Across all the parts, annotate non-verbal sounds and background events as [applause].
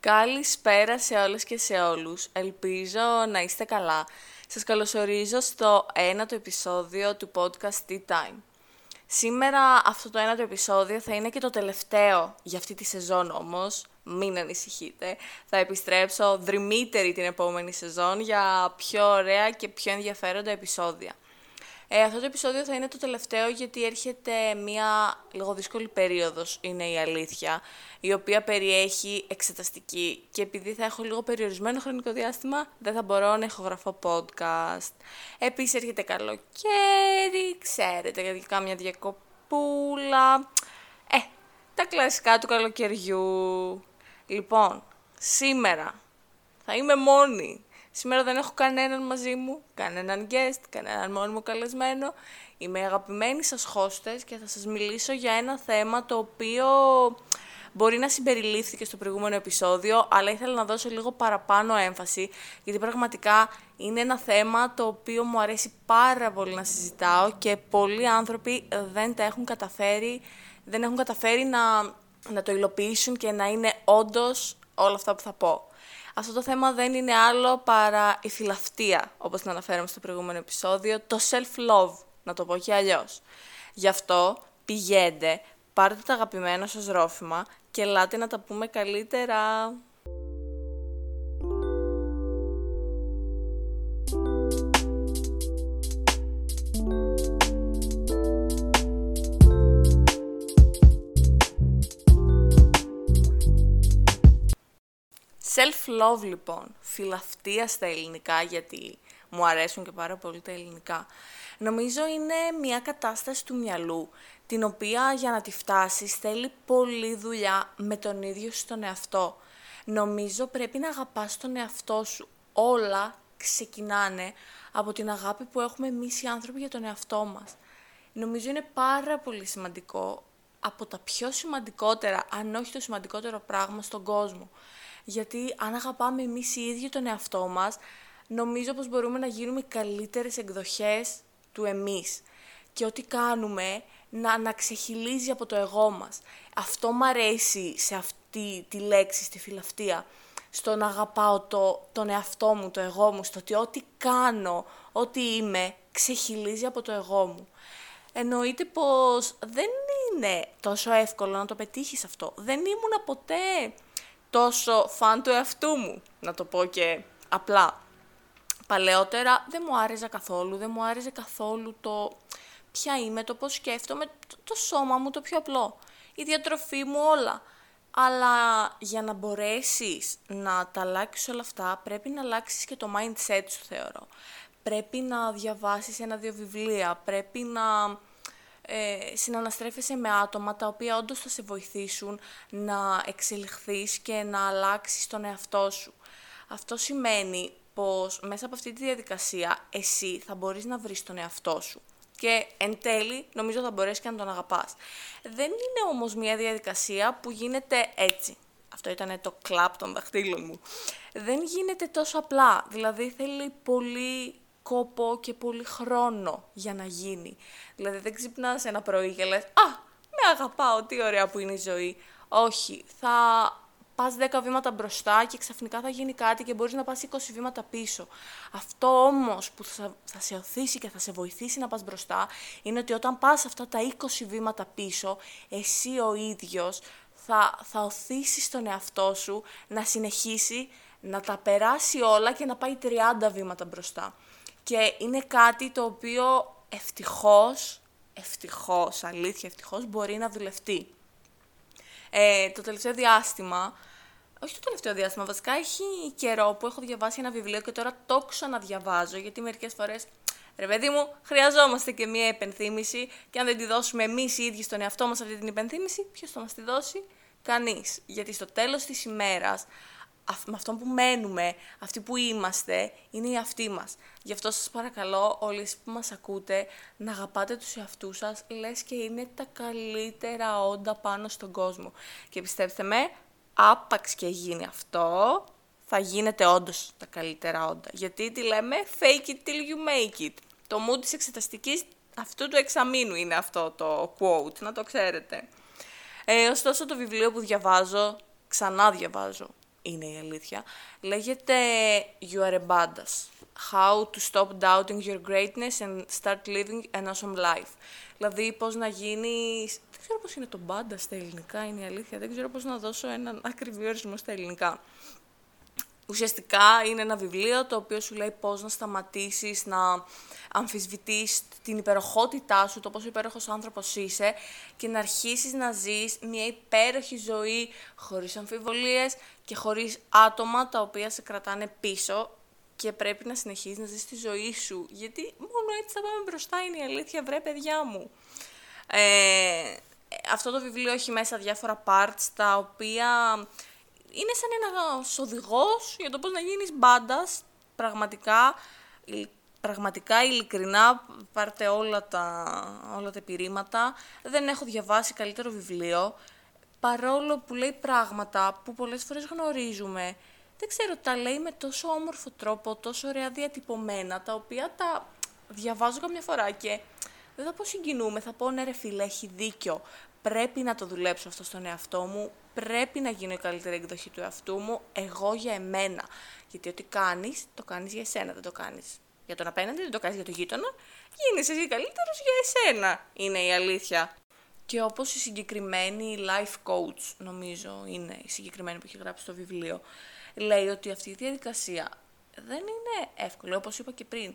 Καλησπέρα σε όλες και σε όλους. Ελπίζω να είστε καλά. Σας καλωσορίζω στο ένατο επεισόδιο του podcast Tea Time. Σήμερα αυτό το ένατο επεισόδιο θα είναι και το τελευταίο για αυτή τη σεζόν όμως. Μην ανησυχείτε. Θα επιστρέψω δρυμύτερη την επόμενη σεζόν για πιο ωραία και πιο ενδιαφέροντα επεισόδια. Ε, αυτό το επεισόδιο θα είναι το τελευταίο γιατί έρχεται μια λίγο δύσκολη περίοδος, είναι η αλήθεια, η οποία περιέχει εξεταστική και επειδή θα έχω λίγο περιορισμένο χρονικό διάστημα, δεν θα μπορώ να ηχογραφώ podcast. Επίσης έρχεται καλοκαίρι, ξέρετε, γιατί κάμια διακοπούλα, ε, τα κλασικά του καλοκαιριού. Λοιπόν, σήμερα θα είμαι μόνη Σήμερα δεν έχω κανέναν μαζί μου, κανέναν guest, κανέναν μόνιμο καλεσμένο. Είμαι αγαπημένη σας χώστες και θα σας μιλήσω για ένα θέμα το οποίο μπορεί να συμπεριλήφθηκε στο προηγούμενο επεισόδιο, αλλά ήθελα να δώσω λίγο παραπάνω έμφαση, γιατί πραγματικά είναι ένα θέμα το οποίο μου αρέσει πάρα πολύ να συζητάω και πολλοί άνθρωποι δεν τα έχουν καταφέρει, δεν έχουν καταφέρει να, να το υλοποιήσουν και να είναι όντως όλα αυτά που θα πω. Αυτό το θέμα δεν είναι άλλο παρά η φιλαυτία, όπως την αναφέραμε στο προηγούμενο επεισόδιο, το self-love, να το πω και αλλιώς. Γι' αυτό πηγαίνετε, πάρτε το αγαπημένο σας ρόφημα και ελάτε να τα πούμε καλύτερα. Self-love λοιπόν, φιλαυτία στα ελληνικά γιατί μου αρέσουν και πάρα πολύ τα ελληνικά. Νομίζω είναι μια κατάσταση του μυαλού, την οποία για να τη φτάσεις θέλει πολλή δουλειά με τον ίδιο στον εαυτό. Νομίζω πρέπει να αγαπάς τον εαυτό σου. Όλα ξεκινάνε από την αγάπη που έχουμε εμείς οι άνθρωποι για τον εαυτό μας. Νομίζω είναι πάρα πολύ σημαντικό, από τα πιο σημαντικότερα, αν όχι το σημαντικότερο πράγμα στον κόσμο γιατί αν αγαπάμε εμείς οι ίδιοι τον εαυτό μας, νομίζω πως μπορούμε να γίνουμε καλύτερες εκδοχές του εμείς. Και ό,τι κάνουμε να, να ξεχυλίζει από το εγώ μας. Αυτό μ' αρέσει σε αυτή τη λέξη, στη φιλαυτία. Στο να αγαπάω το, τον εαυτό μου, το εγώ μου, στο ότι ό,τι κάνω, ό,τι είμαι, ξεχυλίζει από το εγώ μου. Εννοείται πως δεν είναι τόσο εύκολο να το πετύχεις αυτό. Δεν ήμουν ποτέ τόσο φαν του εαυτού μου, να το πω και απλά. Παλαιότερα δεν μου άρεσε καθόλου, δεν μου άρεσε καθόλου το ποια είμαι, το πώς σκέφτομαι, το, το σώμα μου το πιο απλό, η διατροφή μου όλα. Αλλά για να μπορέσεις να τα αλλάξεις όλα αυτά, πρέπει να αλλάξεις και το mindset σου, θεωρώ. Πρέπει να διαβάσεις ένα-δύο βιβλία, πρέπει να ε, συναναστρέφεσαι με άτομα τα οποία όντως θα σε βοηθήσουν να εξελιχθείς και να αλλάξεις τον εαυτό σου. Αυτό σημαίνει πως μέσα από αυτή τη διαδικασία εσύ θα μπορείς να βρεις τον εαυτό σου. Και εν τέλει νομίζω θα μπορέσεις και να τον αγαπάς. Δεν είναι όμως μια διαδικασία που γίνεται έτσι. Αυτό ήταν το κλαπ των δαχτύλων μου. Δεν γίνεται τόσο απλά. Δηλαδή θέλει πολύ κόπο και πολύ χρόνο για να γίνει. Δηλαδή δεν ξυπνάς ένα πρωί και λες «Α, με αγαπάω, τι ωραία που είναι η ζωή». Όχι, θα πας 10 βήματα μπροστά και ξαφνικά θα γίνει κάτι και μπορείς να πας 20 βήματα πίσω. Αυτό όμως που θα, θα σε οθήσει και θα σε βοηθήσει να πας μπροστά είναι ότι όταν πας αυτά τα 20 βήματα πίσω, εσύ ο ίδιος θα, θα οθήσεις τον εαυτό σου να συνεχίσει να τα περάσει όλα και να πάει 30 βήματα μπροστά. Και είναι κάτι το οποίο ευτυχώς, ευτυχώς, αλήθεια ευτυχώς, μπορεί να δουλευτεί. Ε, το τελευταίο διάστημα, όχι το τελευταίο διάστημα, βασικά έχει καιρό που έχω διαβάσει ένα βιβλίο και τώρα το ξαναδιαβάζω, γιατί μερικές φορές, ρε παιδί μου, χρειαζόμαστε και μία επενθύμηση και αν δεν τη δώσουμε εμείς οι ίδιοι στον εαυτό μας αυτή την επενθύμηση, ποιος θα μας τη δώσει, κανείς. Γιατί στο τέλος της ημέρας, με αυτό που μένουμε, αυτοί που είμαστε, είναι οι αυτοί μας. Γι' αυτό σας παρακαλώ όλοι που μας ακούτε να αγαπάτε τους εαυτούς σας, λες και είναι τα καλύτερα όντα πάνω στον κόσμο. Και πιστέψτε με, άπαξ και γίνει αυτό, θα γίνετε όντως τα καλύτερα όντα. Γιατί τι λέμε, fake it till you make it. Το μου της εξεταστικής αυτού του εξαμήνου είναι αυτό το quote, να το ξέρετε. Ε, ωστόσο το βιβλίο που διαβάζω, ξανά διαβάζω, είναι η αλήθεια. Λέγεται You are a badass. How to stop doubting your greatness and start living an awesome life. Δηλαδή, πώς να γίνεις... Δεν ξέρω πώς είναι το μπάντα στα ελληνικά, είναι η αλήθεια. Δεν ξέρω πώς να δώσω έναν ακριβή ορισμό στα ελληνικά. Ουσιαστικά είναι ένα βιβλίο το οποίο σου λέει πώς να σταματήσεις να αμφισβητείς την υπεροχότητά σου, το πόσο υπέροχος άνθρωπος είσαι και να αρχίσεις να ζεις μια υπέροχη ζωή χωρίς αμφιβολίες και χωρίς άτομα τα οποία σε κρατάνε πίσω και πρέπει να συνεχίσεις να ζεις τη ζωή σου, γιατί μόνο έτσι θα πάμε μπροστά είναι η αλήθεια, βρε παιδιά μου. Ε, αυτό το βιβλίο έχει μέσα διάφορα parts τα οποία είναι σαν ένας οδηγός για το πώς να γίνεις μπάντας. Πραγματικά, πραγματικά ειλικρινά πάρτε όλα τα, όλα τα επιρρήματα. Δεν έχω διαβάσει καλύτερο βιβλίο. Παρόλο που λέει πράγματα που πολλές φορές γνωρίζουμε, δεν ξέρω, τα λέει με τόσο όμορφο τρόπο, τόσο ωραία διατυπωμένα, τα οποία τα διαβάζω καμιά φορά και δεν θα πω συγκινούμε, θα πω ναι ρε φίλε, έχει δίκιο. Πρέπει να το δουλέψω αυτό στον εαυτό μου, πρέπει να γίνω η καλύτερη εκδοχή του εαυτού μου, εγώ για εμένα. Γιατί ό,τι κάνεις, το κάνεις για εσένα, δεν το κάνεις για τον απέναντι, δεν το κάνεις για τον γείτονα. Γίνει εσύ καλύτερος για εσένα, είναι η αλήθεια. Και όπως η συγκεκριμένη life coach, νομίζω είναι η συγκεκριμένη που έχει γράψει το βιβλίο, λέει ότι αυτή η διαδικασία δεν είναι εύκολη, όπως είπα και πριν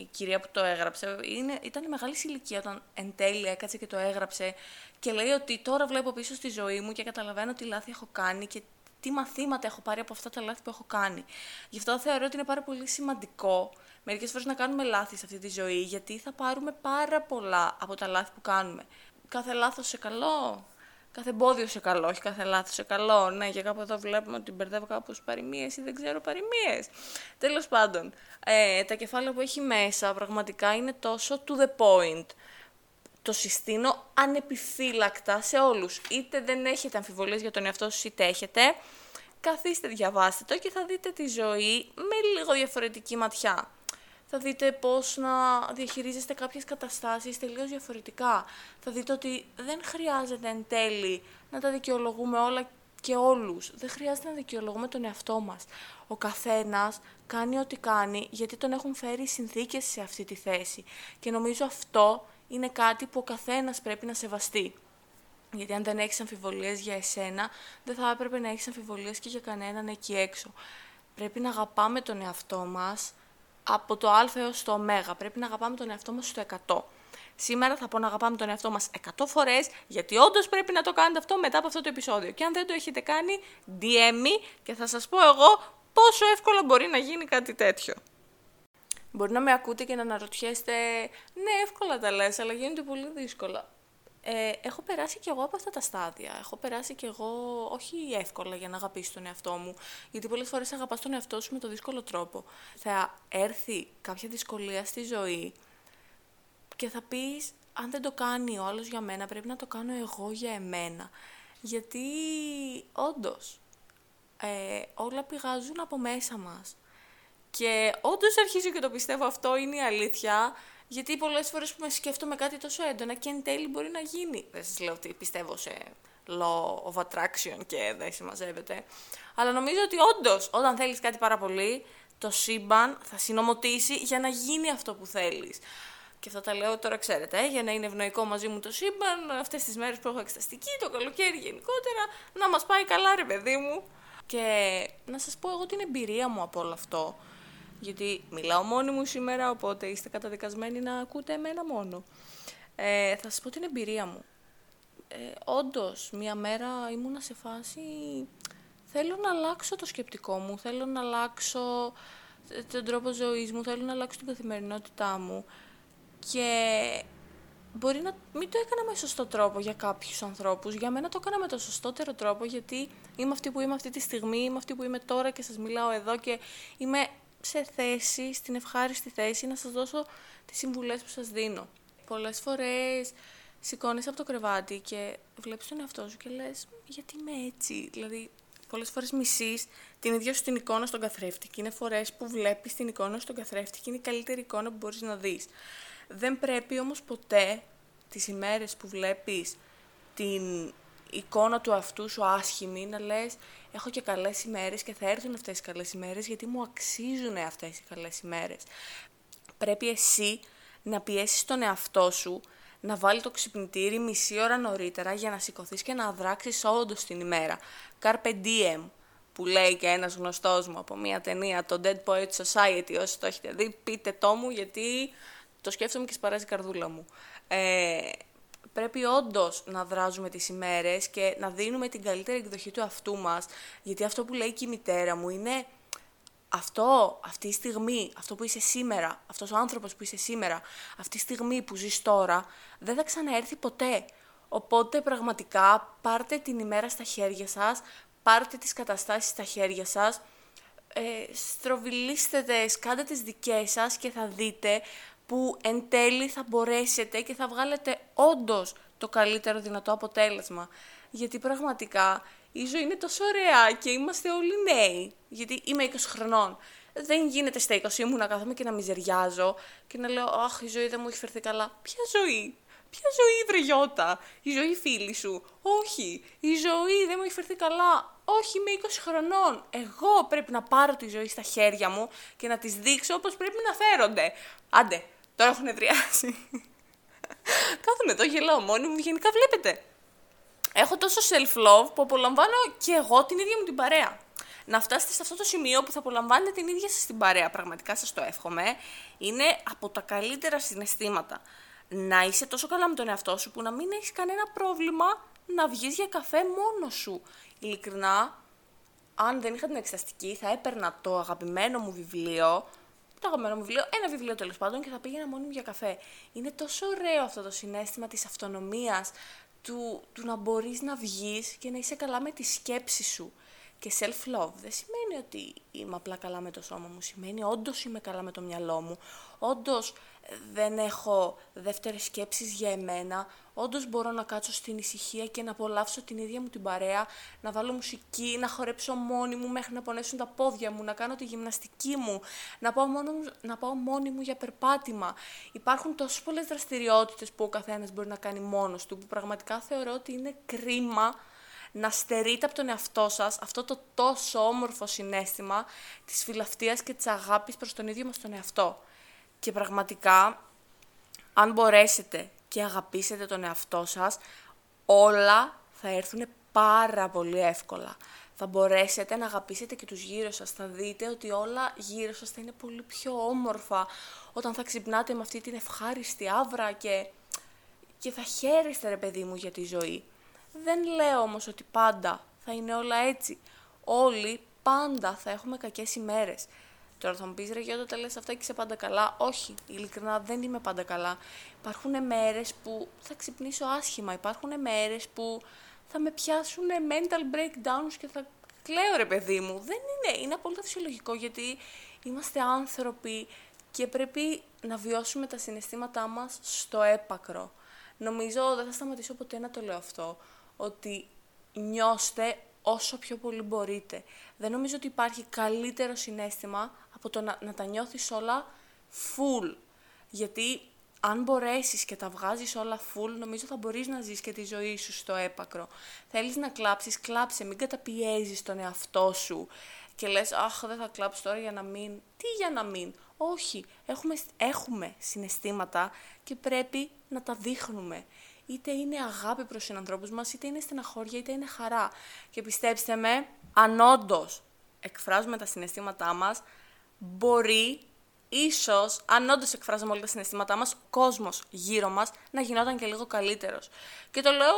η κυρία που το έγραψε είναι, ήταν μεγάλη ηλικία όταν εν τέλει έκατσε και το έγραψε και λέει ότι τώρα βλέπω πίσω στη ζωή μου και καταλαβαίνω τι λάθη έχω κάνει και τι μαθήματα έχω πάρει από αυτά τα λάθη που έχω κάνει. Γι' αυτό θεωρώ ότι είναι πάρα πολύ σημαντικό μερικές φορές να κάνουμε λάθη σε αυτή τη ζωή, γιατί θα πάρουμε πάρα πολλά από τα λάθη που κάνουμε. Κάθε λάθος σε καλό, κάθε εμπόδιο σε καλό, όχι κάθε λάθος σε καλό. Ναι, και κάπου εδώ βλέπουμε ότι μπερδεύω κάπως παροιμίες ή δεν ξέρω παροιμίες. Τέλος πάντων, ε, τα κεφάλαια που έχει μέσα πραγματικά είναι τόσο to the point. Το συστήνω ανεπιφύλακτα σε όλους. Είτε δεν έχετε αμφιβολίες για τον εαυτό σας, είτε έχετε. Καθίστε, διαβάστε το και θα δείτε τη ζωή με λίγο διαφορετική ματιά θα δείτε πώς να διαχειρίζεστε κάποιες καταστάσεις τελείως διαφορετικά. Θα δείτε ότι δεν χρειάζεται εν τέλει να τα δικαιολογούμε όλα και όλους. Δεν χρειάζεται να δικαιολογούμε τον εαυτό μας. Ο καθένας κάνει ό,τι κάνει γιατί τον έχουν φέρει οι συνθήκες σε αυτή τη θέση. Και νομίζω αυτό είναι κάτι που ο καθένας πρέπει να σεβαστεί. Γιατί αν δεν έχεις αμφιβολίες για εσένα, δεν θα έπρεπε να έχεις αμφιβολίες και για κανέναν εκεί έξω. Πρέπει να αγαπάμε τον εαυτό μας, από το α έως το ω. Πρέπει να αγαπάμε τον εαυτό μας στο 100. Σήμερα θα πω να αγαπάμε τον εαυτό μας 100 φορές, γιατί όντως πρέπει να το κάνετε αυτό μετά από αυτό το επεισόδιο. Και αν δεν το έχετε κάνει, DM και θα σας πω εγώ πόσο εύκολα μπορεί να γίνει κάτι τέτοιο. Μπορεί να με ακούτε και να αναρωτιέστε, ναι εύκολα τα λες, αλλά γίνεται πολύ δύσκολα ε, έχω περάσει κι εγώ από αυτά τα στάδια. Έχω περάσει κι εγώ, όχι εύκολα για να αγαπήσω τον εαυτό μου, γιατί πολλές φορές αγαπάς τον εαυτό σου με το δύσκολο τρόπο. Θα έρθει κάποια δυσκολία στη ζωή και θα πεις, αν δεν το κάνει ο άλλος για μένα, πρέπει να το κάνω εγώ για εμένα. Γιατί όντως, ε, όλα πηγάζουν από μέσα μας. Και όντως αρχίζω και το πιστεύω αυτό, είναι η αλήθεια. Γιατί πολλές φορές που με σκέφτομαι κάτι τόσο έντονα και εν τέλει μπορεί να γίνει. Δεν σας λέω ότι πιστεύω σε law of attraction και δεν συμμαζεύεται. Αλλά νομίζω ότι όντως, όταν θέλεις κάτι πάρα πολύ, το σύμπαν θα συνομωτήσει για να γίνει αυτό που θέλεις. Και αυτά τα λέω τώρα, ξέρετε, ε, για να είναι ευνοϊκό μαζί μου το σύμπαν, αυτές τις μέρες που έχω εξεταστική, το καλοκαίρι γενικότερα, να μας πάει καλά, ρε παιδί μου. Και να σας πω εγώ την εμπειρία μου από όλο αυτό γιατί μιλάω μόνη μου σήμερα, οπότε είστε καταδικασμένοι να ακούτε εμένα μόνο. Ε, θα σας πω την εμπειρία μου. Ε, όντως, μία μέρα ήμουνα σε φάση... Θέλω να αλλάξω το σκεπτικό μου, θέλω να αλλάξω τον τρόπο ζωής μου, θέλω να αλλάξω την καθημερινότητά μου. Και μπορεί να μην το έκανα με σωστό τρόπο για κάποιους ανθρώπους. Για μένα το έκανα με το σωστότερο τρόπο, γιατί είμαι αυτή που είμαι αυτή τη στιγμή, είμαι αυτή που είμαι τώρα και σας μιλάω εδώ και είμαι σε θέση, στην ευχάριστη θέση, να σας δώσω τις συμβουλές που σας δίνω. Πολλές φορές σηκώνεις από το κρεβάτι και βλέπεις τον εαυτό σου και λες γιατί είμαι έτσι; Δηλαδή, πολλές φορές μισείς την ίδια σου την εικόνα στον καθρέφτη και είναι φορές που βλέπεις την εικόνα στον καθρέφτη και είναι η καλύτερη εικόνα που μπορείς να δεις. Δεν πρέπει όμως ποτέ τις ημέρες που βλέπεις την εικόνα του αυτού σου άσχημη, να λες έχω και καλές ημέρες και θα έρθουν αυτές οι καλές ημέρες γιατί μου αξίζουν αυτές οι καλές ημέρες. Πρέπει εσύ να πιέσεις τον εαυτό σου να βάλει το ξυπνητήρι μισή ώρα νωρίτερα για να σηκωθείς και να δράξεις όντως την ημέρα. Carpe diem, που λέει και ένας γνωστός μου από μια ταινία, το Dead Poet Society, όσοι το έχετε δει, πείτε το μου γιατί το σκέφτομαι και σπαράζει η καρδούλα μου. Ε, πρέπει όντως να δράζουμε τις ημέρες και να δίνουμε την καλύτερη εκδοχή του αυτού μας, γιατί αυτό που λέει και η μητέρα μου είναι αυτό, αυτή η στιγμή, αυτό που είσαι σήμερα, αυτός ο άνθρωπος που είσαι σήμερα, αυτή η στιγμή που ζεις τώρα, δεν θα ξαναέρθει ποτέ. Οπότε πραγματικά πάρτε την ημέρα στα χέρια σας, πάρτε τις καταστάσεις στα χέρια σας, ε, στροβιλίστε τες, κάντε τις δικές σας και θα δείτε που εν τέλει θα μπορέσετε και θα βγάλετε όντως το καλύτερο δυνατό αποτέλεσμα. Γιατί πραγματικά η ζωή είναι τόσο ωραία και είμαστε όλοι νέοι. Γιατί είμαι 20 χρονών. Δεν γίνεται στα 20 μου να κάθομαι και να μιζεριάζω και να λέω Αχ, η ζωή δεν μου έχει φερθεί καλά. Ποια ζωή, Ποια ζωή, βρεγιώτα, η ζωή φίλη σου. Όχι, η ζωή δεν μου έχει φερθεί καλά. Όχι, είμαι 20 χρονών. Εγώ πρέπει να πάρω τη ζωή στα χέρια μου και να τις δείξω όπως πρέπει να φέρονται. Άντε, τώρα έχουν εδριάσει. [laughs] Κάθομαι εδώ, γελάω μόνη μου, γενικά βλέπετε έχω τόσο self-love που απολαμβάνω και εγώ την ίδια μου την παρέα. Να φτάσετε σε αυτό το σημείο που θα απολαμβάνετε την ίδια σας την παρέα, πραγματικά σας το εύχομαι, είναι από τα καλύτερα συναισθήματα. Να είσαι τόσο καλά με τον εαυτό σου που να μην έχεις κανένα πρόβλημα να βγεις για καφέ μόνος σου. Ειλικρινά, αν δεν είχα την εξεταστική, θα έπαιρνα το αγαπημένο μου βιβλίο, το αγαπημένο μου βιβλίο, ένα βιβλίο τέλος πάντων και θα πήγαινα μόνη μου για καφέ. Είναι τόσο ωραίο αυτό το συνέστημα της αυτονομίας, του, του να μπορείς να βγεις και να είσαι καλά με τη σκέψη σου. Και self-love δεν σημαίνει ότι είμαι απλά καλά με το σώμα μου, σημαίνει όντως είμαι καλά με το μυαλό μου, όντως δεν έχω δεύτερες σκέψεις για εμένα, όντως μπορώ να κάτσω στην ησυχία και να απολαύσω την ίδια μου την παρέα, να βάλω μουσική, να χορέψω μόνη μου μέχρι να πονέσουν τα πόδια μου, να κάνω τη γυμναστική μου, να πάω, μόνο, να πάω μόνη μου για περπάτημα. Υπάρχουν τόσες πολλές δραστηριότητες που ο καθένας μπορεί να κάνει μόνος του, που πραγματικά θεωρώ ότι είναι κρίμα να στερείτε από τον εαυτό σας αυτό το τόσο όμορφο συνέστημα της φιλαυτίας και της αγάπης προς τον ίδιο μας τον εαυτό. Και πραγματικά, αν μπορέσετε και αγαπήσετε τον εαυτό σας, όλα θα έρθουν πάρα πολύ εύκολα. Θα μπορέσετε να αγαπήσετε και τους γύρω σας. Θα δείτε ότι όλα γύρω σας θα είναι πολύ πιο όμορφα όταν θα ξυπνάτε με αυτή την ευχάριστη άβρα και, και θα χαίρεστε ρε παιδί μου για τη ζωή. Δεν λέω όμως ότι πάντα θα είναι όλα έτσι. Όλοι πάντα θα έχουμε κακές ημέρες. Τώρα θα μου πεις ρε Γιώτα, τα λες αυτά και είσαι πάντα καλά. Όχι, ειλικρινά δεν είμαι πάντα καλά. Υπάρχουν μέρες που θα ξυπνήσω άσχημα. Υπάρχουν μέρες που θα με πιάσουν mental breakdowns και θα κλαίω ρε παιδί μου. Δεν είναι, είναι απόλυτα φυσιολογικό γιατί είμαστε άνθρωποι και πρέπει να βιώσουμε τα συναισθήματά μας στο έπακρο. Νομίζω δεν θα σταματήσω ποτέ να το λέω αυτό, ότι νιώστε όσο πιο πολύ μπορείτε. Δεν νομίζω ότι υπάρχει καλύτερο συνέστημα από το να, να τα νιώθεις όλα full. Γιατί αν μπορέσεις και τα βγάζεις όλα full, νομίζω θα μπορείς να ζεις και τη ζωή σου στο έπακρο. Θέλεις να κλάψεις, κλάψε, μην καταπιέζεις τον εαυτό σου και λες «Αχ, δεν θα κλάψω τώρα για να μην...» Τι για να μην; Όχι, έχουμε, έχουμε συναισθήματα και πρέπει να τα δείχνουμε. Είτε είναι αγάπη προς τους ανθρώπους μας, είτε είναι στεναχώρια, είτε είναι χαρά. Και πιστέψτε με, αν όντως εκφράζουμε τα συναισθήματά μας, μπορεί ίσως, αν όντως εκφράζαμε όλα τα συναισθήματά μας, ο κόσμος γύρω μας να γινόταν και λίγο καλύτερος. Και το λέω,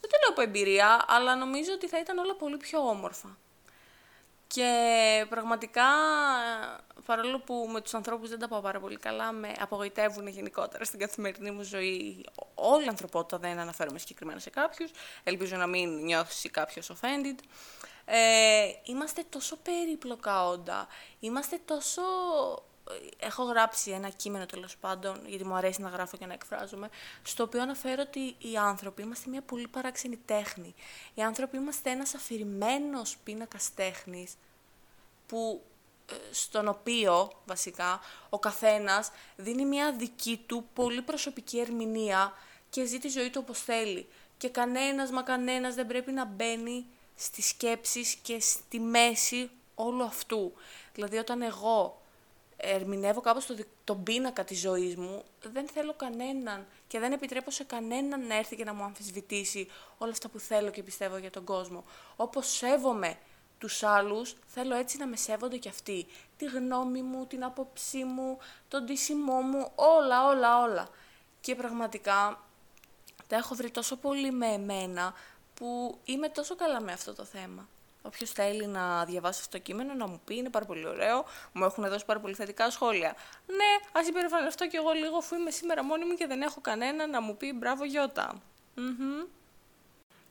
δεν το λέω από εμπειρία, αλλά νομίζω ότι θα ήταν όλα πολύ πιο όμορφα. Και πραγματικά, παρόλο που με τους ανθρώπους δεν τα πάω πάρα πολύ καλά, με απογοητεύουν γενικότερα στην καθημερινή μου ζωή όλη η ανθρωπότητα, δεν αναφέρομαι συγκεκριμένα σε κάποιους, ελπίζω να μην νιώθει κάποιος offended. Ε, είμαστε τόσο περίπλοκα όντα, είμαστε τόσο... Ε, έχω γράψει ένα κείμενο τέλος πάντων, γιατί μου αρέσει να γράφω και να εκφράζομαι, στο οποίο αναφέρω ότι οι άνθρωποι είμαστε μια πολύ παράξενη τέχνη. Οι άνθρωποι είμαστε ένας αφηρημένος πίνακας τέχνης, που ε, στον οποίο βασικά ο καθένας δίνει μια δική του πολύ προσωπική ερμηνεία και ζει τη ζωή του όπως θέλει. και κανένας μα κανένας δεν πρέπει να μπαίνει στις σκέψεις και στη μέση όλου αυτού. Δηλαδή όταν εγώ ερμηνεύω κάπως το, τον πίνακα της ζωής μου, δεν θέλω κανέναν και δεν επιτρέπω σε κανέναν να έρθει και να μου αμφισβητήσει όλα αυτά που θέλω και πιστεύω για τον κόσμο. Όπως σέβομαι τους άλλους, θέλω έτσι να με σέβονται κι αυτοί. Τη γνώμη μου, την άποψή μου, τον τίσιμό μου, όλα, όλα, όλα. Και πραγματικά τα έχω βρει τόσο πολύ με εμένα που είμαι τόσο καλά με αυτό το θέμα. Όποιος θέλει να διαβάσει αυτό το κείμενο να μου πει, είναι πάρα πολύ ωραίο. Μου έχουν δώσει πάρα πολύ θετικά σχόλια. Ναι, ας υπερηφανευτώ κι εγώ λίγο, αφού είμαι σήμερα μόνη μου και δεν έχω κανένα να μου πει μπράβο Γιώτα. Mm-hmm.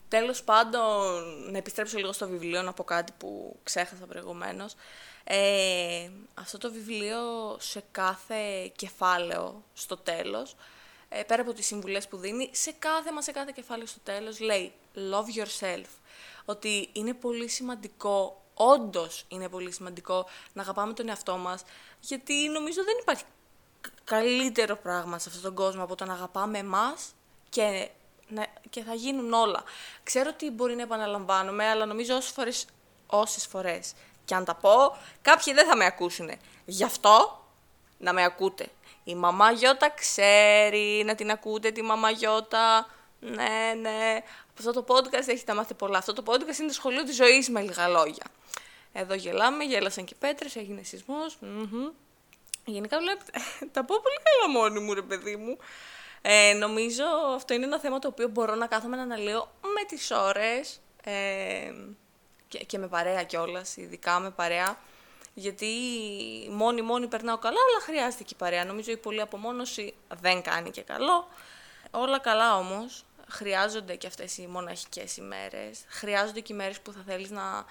Τέλος πάντων, να επιστρέψω λίγο στο βιβλίο, να πω κάτι που ξέχασα προηγουμένως. Ε, αυτό το βιβλίο σε κάθε κεφάλαιο στο τέλος, ε, πέρα από τις συμβουλές που δίνει, σε κάθε μα σε κάθε κεφάλαιο στο τέλος λέει «Love yourself» ότι είναι πολύ σημαντικό, όντως είναι πολύ σημαντικό να αγαπάμε τον εαυτό μας, γιατί νομίζω δεν υπάρχει καλύτερο πράγμα σε αυτόν τον κόσμο από το να αγαπάμε εμάς και, και θα γίνουν όλα. Ξέρω ότι μπορεί να επαναλαμβάνομαι, αλλά νομίζω όσες φορές, όσες φορές και αν τα πω, κάποιοι δεν θα με ακούσουν. Γι' αυτό να με ακούτε. Η μαμά Γιώτα ξέρει να την ακούτε τη μαμά Γιώτα. Ναι, ναι. Αυτό το podcast έχετε μάθει πολλά. Αυτό το podcast είναι το σχολείο της ζωής με λίγα λόγια. Εδώ γελάμε, γέλασαν και πέτρες, έγινε σεισμός. Mm-hmm. Γενικά βλέπετε, [laughs] τα πω πολύ καλά μόνη μου ρε παιδί μου. Ε, νομίζω αυτό είναι ένα θέμα το οποίο μπορώ να κάθομαι να αναλύω με τις ώρες ε, και, και με παρέα κιόλας, ειδικά με παρέα. Γιατί μόνη μόνη περνάω καλά, αλλά χρειάζεται και η παρέα. Νομίζω η πολλή απομόνωση δεν κάνει και καλό. Όλα καλά όμως, χρειάζονται και αυτές οι μοναχικές ημέρες, χρειάζονται και οι μέρες που θα θέλεις να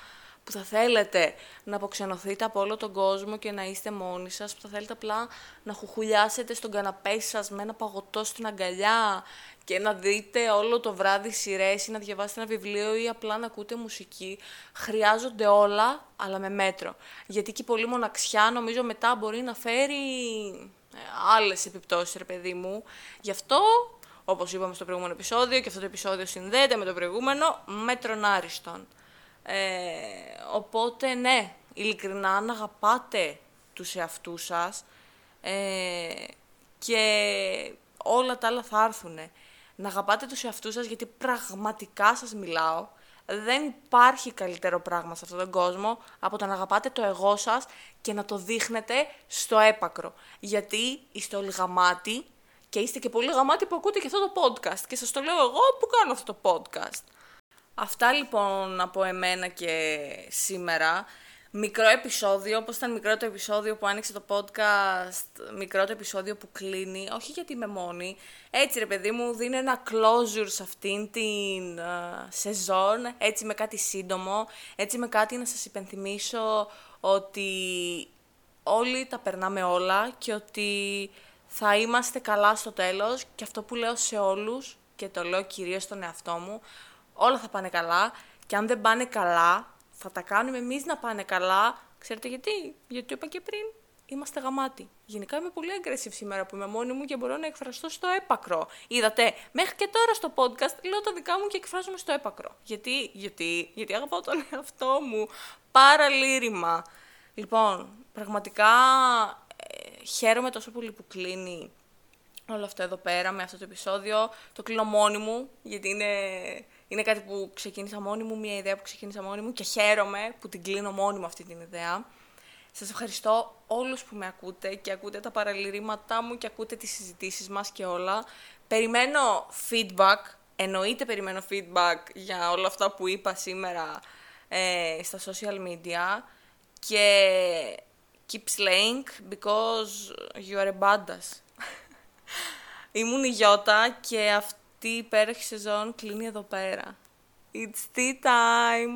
που θα θέλετε να αποξενωθείτε από όλο τον κόσμο και να είστε μόνοι σας, που θα θέλετε απλά να χουχουλιάσετε στον καναπέ σας με ένα παγωτό στην αγκαλιά και να δείτε όλο το βράδυ σειρές ή να διαβάσετε ένα βιβλίο ή απλά να ακούτε μουσική. Χρειάζονται όλα, αλλά με μέτρο. Γιατί και πολύ μοναξιά νομίζω μετά μπορεί να φέρει ε, άλλες επιπτώσεις, ρε παιδί μου. Γι' αυτό Όπως είπαμε στο προηγούμενο επεισόδιο, και αυτό το επεισόδιο συνδέεται με το προηγούμενο, μέτρον άριστον. Ε, οπότε, ναι, ειλικρινά να αγαπάτε τους εαυτούς σας ε, και όλα τα άλλα θα έρθουν. Να αγαπάτε τους εαυτούς σας γιατί πραγματικά σας μιλάω. Δεν υπάρχει καλύτερο πράγμα σε αυτόν τον κόσμο από το να αγαπάτε το εγώ σας και να το δείχνετε στο έπακρο. Γιατί είστε όλοι γαμάτοι και είστε και πολύ γαμάτοι που ακούτε και αυτό το podcast. Και σας το λέω εγώ που κάνω αυτό το podcast. Αυτά λοιπόν από εμένα και σήμερα. Μικρό επεισόδιο, όπως ήταν μικρό το επεισόδιο που άνοιξε το podcast, μικρό το επεισόδιο που κλείνει, όχι γιατί είμαι μόνη. Έτσι ρε παιδί μου, δίνει ένα closure σε αυτήν την uh, σεζόν, έτσι με κάτι σύντομο, έτσι με κάτι να σας υπενθυμίσω ότι όλοι τα περνάμε όλα και ότι θα είμαστε καλά στο τέλος και αυτό που λέω σε όλους και το λέω κυρίως στον εαυτό μου, όλα θα πάνε καλά και αν δεν πάνε καλά, θα τα κάνουμε εμείς να πάνε καλά. Ξέρετε γιατί, γιατί το είπα και πριν, είμαστε γαμάτοι. Γενικά είμαι πολύ aggressive σήμερα που είμαι μόνη μου και μπορώ να εκφραστώ στο έπακρο. Είδατε, μέχρι και τώρα στο podcast λέω τα δικά μου και εκφράζομαι στο έπακρο. Γιατί, γιατί, γιατί αγαπάω τον εαυτό μου. Πάρα λύρημα. Λοιπόν, πραγματικά χαίρομαι τόσο πολύ που κλείνει όλο αυτό εδώ πέρα με αυτό το επεισόδιο. Το κλείνω μόνη μου, γιατί είναι, είναι κάτι που ξεκίνησα μόνη μου, μια ιδέα που ξεκίνησα μόνη μου και χαίρομαι που την κλείνω μόνη μου αυτή την ιδέα. Σας ευχαριστώ όλους που με ακούτε και ακούτε τα παραλυρήματά μου και ακούτε τις συζητήσεις μας και όλα. Περιμένω feedback, εννοείται περιμένω feedback για όλα αυτά που είπα σήμερα ε, στα social media και keep slaying because you are a badass. [laughs] Ήμουν η Γιώτα και αυτή η υπέροχη σεζόν κλείνει εδώ πέρα. It's tea time!